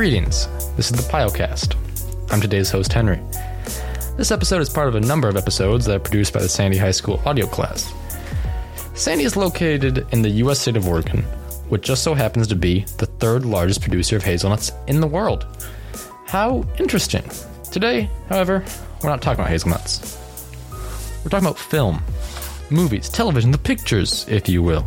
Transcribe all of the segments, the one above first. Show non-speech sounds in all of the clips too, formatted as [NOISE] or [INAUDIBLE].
Greetings. This is the Pilecast. I'm today's host, Henry. This episode is part of a number of episodes that are produced by the Sandy High School audio class. Sandy is located in the U.S. state of Oregon, which just so happens to be the third largest producer of hazelnuts in the world. How interesting. Today, however, we're not talking about hazelnuts. We're talking about film, movies, television, the pictures, if you will.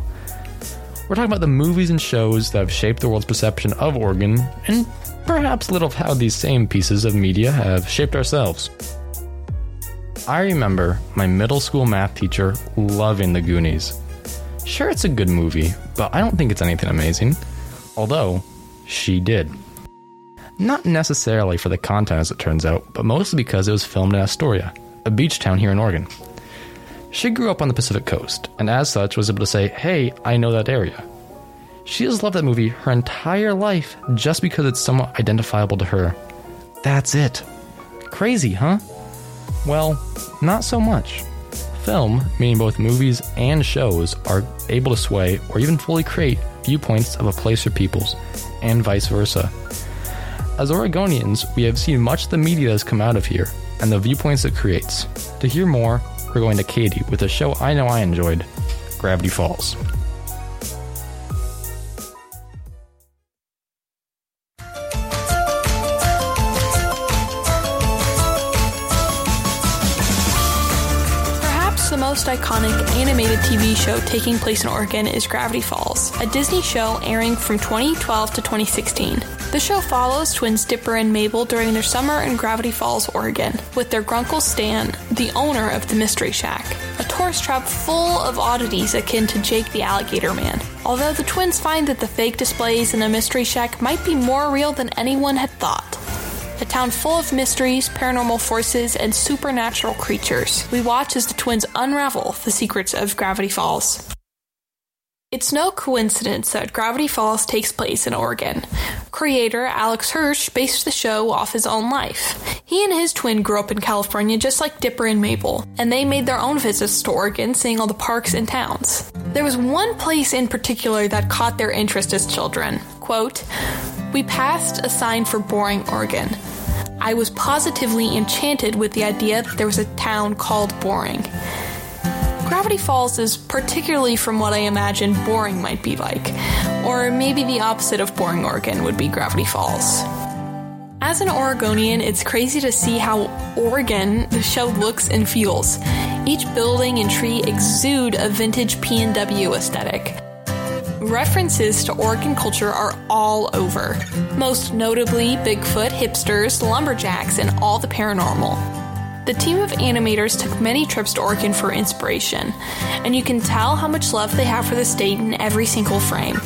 We're talking about the movies and shows that have shaped the world's perception of Oregon, and perhaps a little of how these same pieces of media have shaped ourselves. I remember my middle school math teacher loving The Goonies. Sure, it's a good movie, but I don't think it's anything amazing. Although, she did. Not necessarily for the content, as it turns out, but mostly because it was filmed in Astoria, a beach town here in Oregon. She grew up on the Pacific Coast, and as such was able to say, hey, I know that area. She has loved that movie her entire life just because it's somewhat identifiable to her. That's it. Crazy, huh? Well, not so much. Film, meaning both movies and shows, are able to sway or even fully create viewpoints of a place or peoples, and vice versa. As Oregonians, we have seen much of the media that has come out of here and the viewpoints it creates. To hear more, we're going to Katie with a show I know I enjoyed Gravity Falls. Most iconic animated TV show taking place in Oregon is Gravity Falls, a Disney show airing from 2012 to 2016. The show follows twins Dipper and Mabel during their summer in Gravity Falls, Oregon, with their grunkle Stan, the owner of the Mystery Shack, a tourist trap full of oddities akin to Jake the Alligator Man. Although the twins find that the fake displays in the Mystery Shack might be more real than anyone had thought. A town full of mysteries, paranormal forces, and supernatural creatures. We watch as the twins unravel the secrets of Gravity Falls. It's no coincidence that Gravity Falls takes place in Oregon. Creator Alex Hirsch based the show off his own life. He and his twin grew up in California just like Dipper and Mabel, and they made their own visits to Oregon, seeing all the parks and towns. There was one place in particular that caught their interest as children. Quote, We passed a sign for Boring, Oregon. I was positively enchanted with the idea that there was a town called Boring. Gravity Falls is particularly from what I imagine boring might be like, or maybe the opposite of boring Oregon would be Gravity Falls. As an Oregonian, it's crazy to see how Oregon the show looks and feels. Each building and tree exude a vintage PNW aesthetic. References to Oregon culture are all over, most notably Bigfoot, hipsters, lumberjacks, and all the paranormal. The team of animators took many trips to Oregon for inspiration, and you can tell how much love they have for the state in every single frame.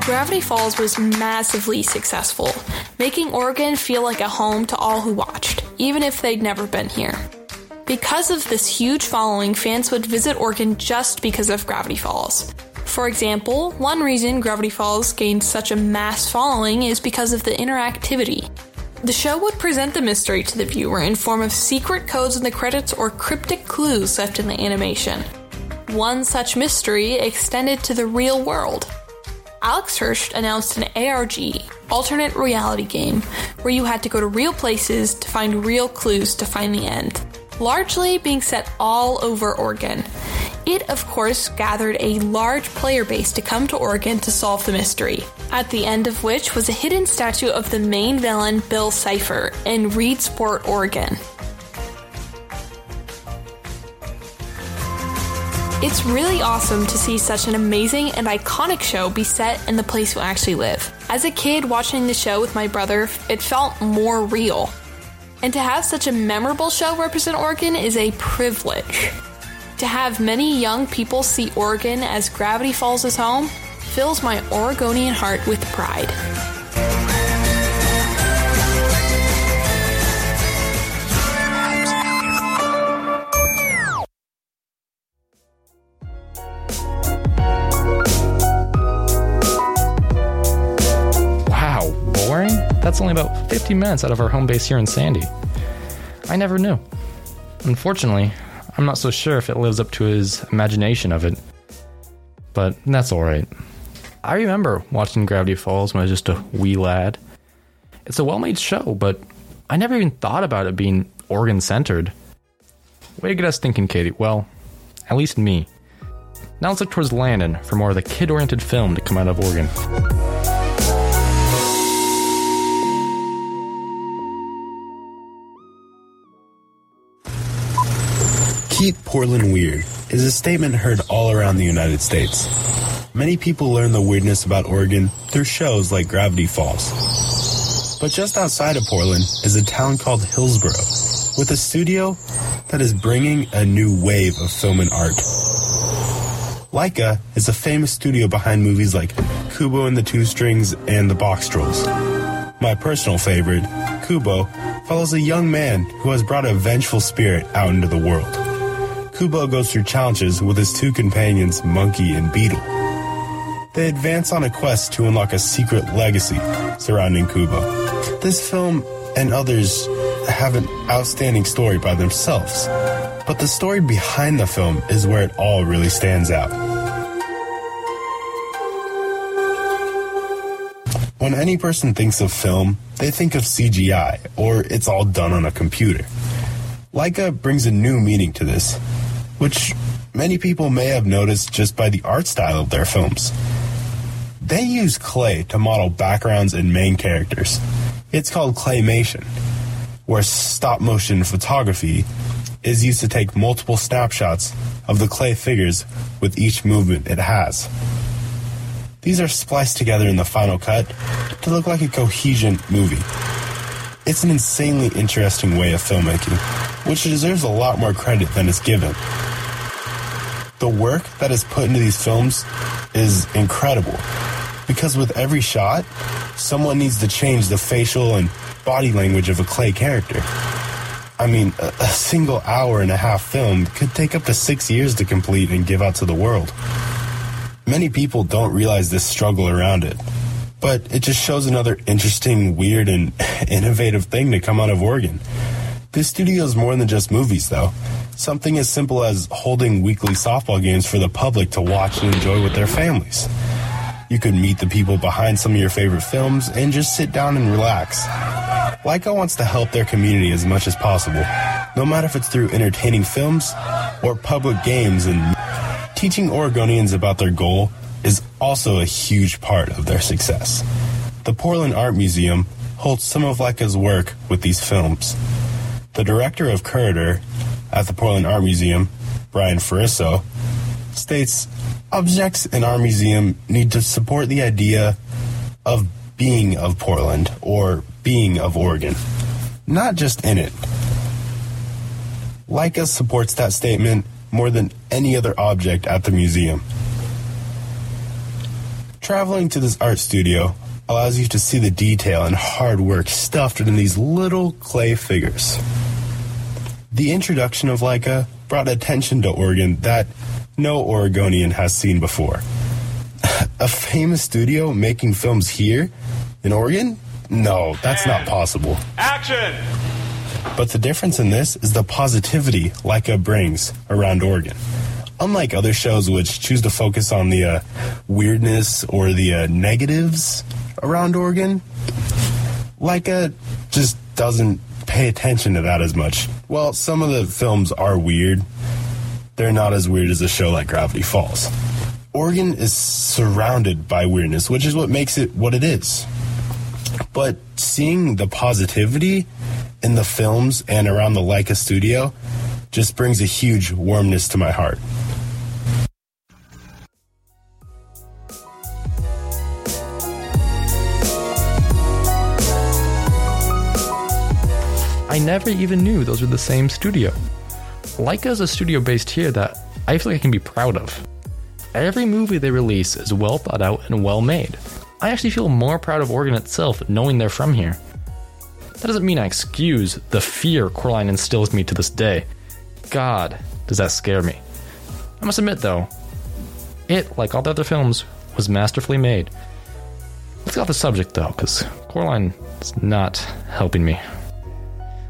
Gravity Falls was massively successful, making Oregon feel like a home to all who watched, even if they'd never been here. Because of this huge following, fans would visit Oregon just because of Gravity Falls. For example, one reason Gravity Falls gained such a mass following is because of the interactivity. The show would present the mystery to the viewer in form of secret codes in the credits or cryptic clues left in the animation. One such mystery extended to the real world. Alex Hirsch announced an ARG, alternate reality game, where you had to go to real places to find real clues to find the end, largely being set all over Oregon. It, of course, gathered a large player base to come to Oregon to solve the mystery, at the end of which was a hidden statue of the main villain, Bill Cipher, in Reedsport, Oregon. It's really awesome to see such an amazing and iconic show be set in the place we actually live. As a kid watching the show with my brother, it felt more real. And to have such a memorable show represent Oregon is a privilege. To have many young people see Oregon as Gravity Falls is home fills my Oregonian heart with pride. That's only about 50 minutes out of our home base here in Sandy. I never knew. Unfortunately, I'm not so sure if it lives up to his imagination of it. But that's alright. I remember watching Gravity Falls when I was just a wee lad. It's a well made show, but I never even thought about it being Oregon centered. Way to get us thinking, Katie. Well, at least me. Now let's look towards Landon for more of the kid oriented film to come out of Oregon. Keep Portland weird is a statement heard all around the United States. Many people learn the weirdness about Oregon through shows like Gravity Falls. But just outside of Portland is a town called Hillsboro, with a studio that is bringing a new wave of film and art. Laika is a famous studio behind movies like Kubo and the Two Strings and The Boxtrolls. My personal favorite, Kubo, follows a young man who has brought a vengeful spirit out into the world. Kubo goes through challenges with his two companions, Monkey and Beetle. They advance on a quest to unlock a secret legacy surrounding Kubo. This film and others have an outstanding story by themselves, but the story behind the film is where it all really stands out. When any person thinks of film, they think of CGI, or it's all done on a computer. Laika brings a new meaning to this, which many people may have noticed just by the art style of their films. They use clay to model backgrounds and main characters. It's called claymation, where stop motion photography is used to take multiple snapshots of the clay figures with each movement it has. These are spliced together in the final cut to look like a cohesion movie. It's an insanely interesting way of filmmaking, which deserves a lot more credit than it's given. The work that is put into these films is incredible because with every shot, someone needs to change the facial and body language of a clay character. I mean, a, a, single hour and a half film could take up to six years to complete and give out to the world. Many people don't realize this struggle around it, but it just shows another interesting, weird, and [LAUGHS] innovative thing to come out of Oregon. This studio is more than just movies, though. Something as simple as holding weekly softball games for the public to watch and enjoy with their families. You could meet the people behind some of your favorite films and just sit down and relax. Laika wants to help their community as much as possible, no matter if it's through entertaining films or public games, and teaching Oregonians about their goal is also a huge part of their success. The Portland Art Museum holds some of Laika's work with these films. The director of curator at the Portland Art Museum, Brian Ferriso, states objects in our museum need to support the idea of being of Portland or being of Oregon, not just in it. Laika supports that statement more than any other object at the museum. Traveling to this art studio allows you to see the detail and hard work stuffed in these little clay figures. The introduction of Laika brought attention to Oregon that no Oregonian has seen before. [LAUGHS] A famous studio making films here in Oregon? No, that's not possible. Action! But the difference in this is the positivity Laika brings around Oregon. Unlike other shows which choose to focus on the uh, weirdness or the uh, negatives around Oregon, Laika just doesn't pay attention to that as much. Well, some of the films are weird, they're not as weird as a show like Gravity Falls. Oregon is surrounded by weirdness, which is what makes it what it is. But seeing the positivity in the films and around the Laika studio just brings a huge warmness to my heart. I never even knew those were the same studio. Laika is a studio based here that I feel like I can be proud of. Every movie they release is well thought out and well made. I actually feel more proud of Oregon itself knowing they're from here. That doesn't mean I excuse the fear Coraline instills me to this day. God, does that scare me. I must admit though, it, like all the other films, was masterfully made. Let's get off the subject though, because Coraline is not helping me.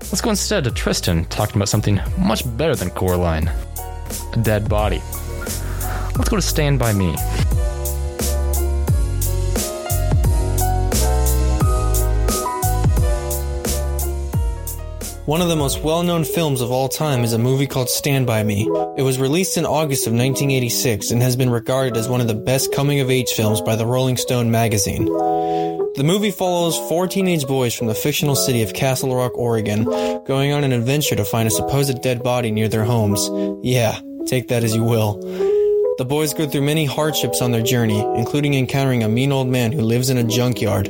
Let's go instead to Tristan talking about something much better than Coraline a dead body. Let's go to Stand By Me. One of the most well known films of all time is a movie called Stand By Me. It was released in August of 1986 and has been regarded as one of the best coming of age films by the Rolling Stone magazine. The movie follows four teenage boys from the fictional city of Castle Rock, Oregon, going on an adventure to find a supposed dead body near their homes. Yeah, take that as you will. The boys go through many hardships on their journey, including encountering a mean old man who lives in a junkyard.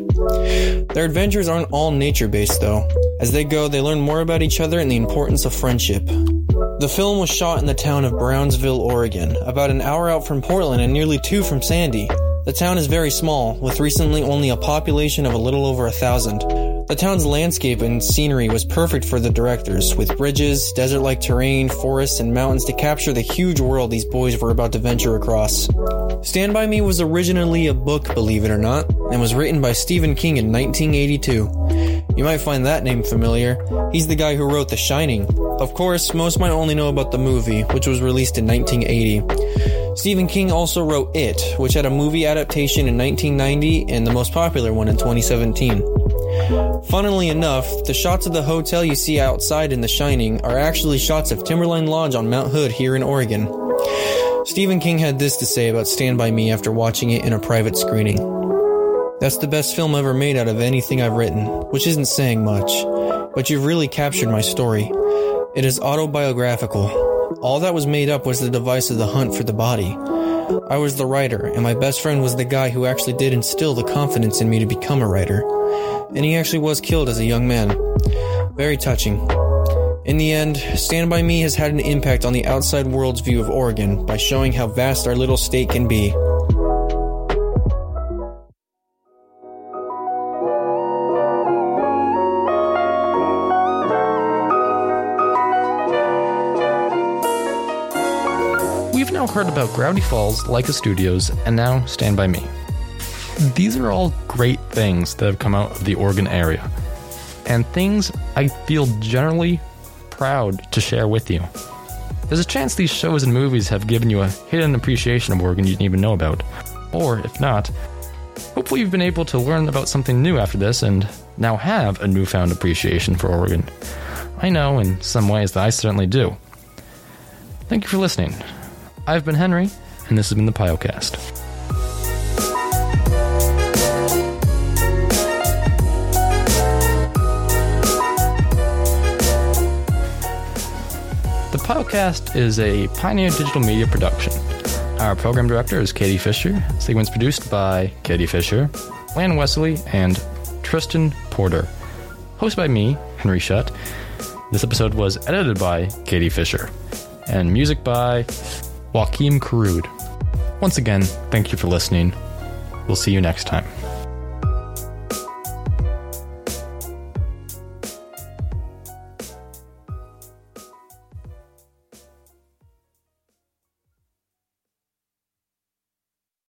Their adventures aren't all nature based, though. As they go, they learn more about each other and the importance of friendship. The film was shot in the town of Brownsville, Oregon, about an hour out from Portland and nearly two from Sandy. The town is very small, with recently only a population of a little over a thousand. The town's landscape and scenery was perfect for the directors, with bridges, desert like terrain, forests, and mountains to capture the huge world these boys were about to venture across. Stand By Me was originally a book, believe it or not, and was written by Stephen King in 1982. You might find that name familiar. He's the guy who wrote The Shining. Of course, most might only know about the movie, which was released in 1980. Stephen King also wrote It, which had a movie adaptation in 1990 and the most popular one in 2017. Funnily enough, the shots of the hotel you see outside in The Shining are actually shots of Timberline Lodge on Mount Hood here in Oregon. Stephen King had this to say about Stand By Me after watching it in a private screening. That's the best film ever made out of anything I've written, which isn't saying much, but you've really captured my story. It is autobiographical. All that was made up was the device of the hunt for the body. I was the writer, and my best friend was the guy who actually did instill the confidence in me to become a writer and he actually was killed as a young man. Very touching. In the end, Stand By Me has had an impact on the outside world's view of Oregon by showing how vast our little state can be. Heard about Gravity Falls, Laika Studios, and now Stand By Me. These are all great things that have come out of the Oregon area, and things I feel generally proud to share with you. There's a chance these shows and movies have given you a hidden appreciation of Oregon you didn't even know about. Or, if not, hopefully you've been able to learn about something new after this and now have a newfound appreciation for Oregon. I know in some ways that I certainly do. Thank you for listening. I've been Henry, and this has been the Pyocast. The Pyocast is a Pioneer Digital Media production. Our program director is Katie Fisher. Segments produced by Katie Fisher, Lan Wesley, and Tristan Porter. Hosted by me, Henry Shutt. This episode was edited by Katie Fisher. And music by Joakim Karud. Once again, thank you for listening. We'll see you next time.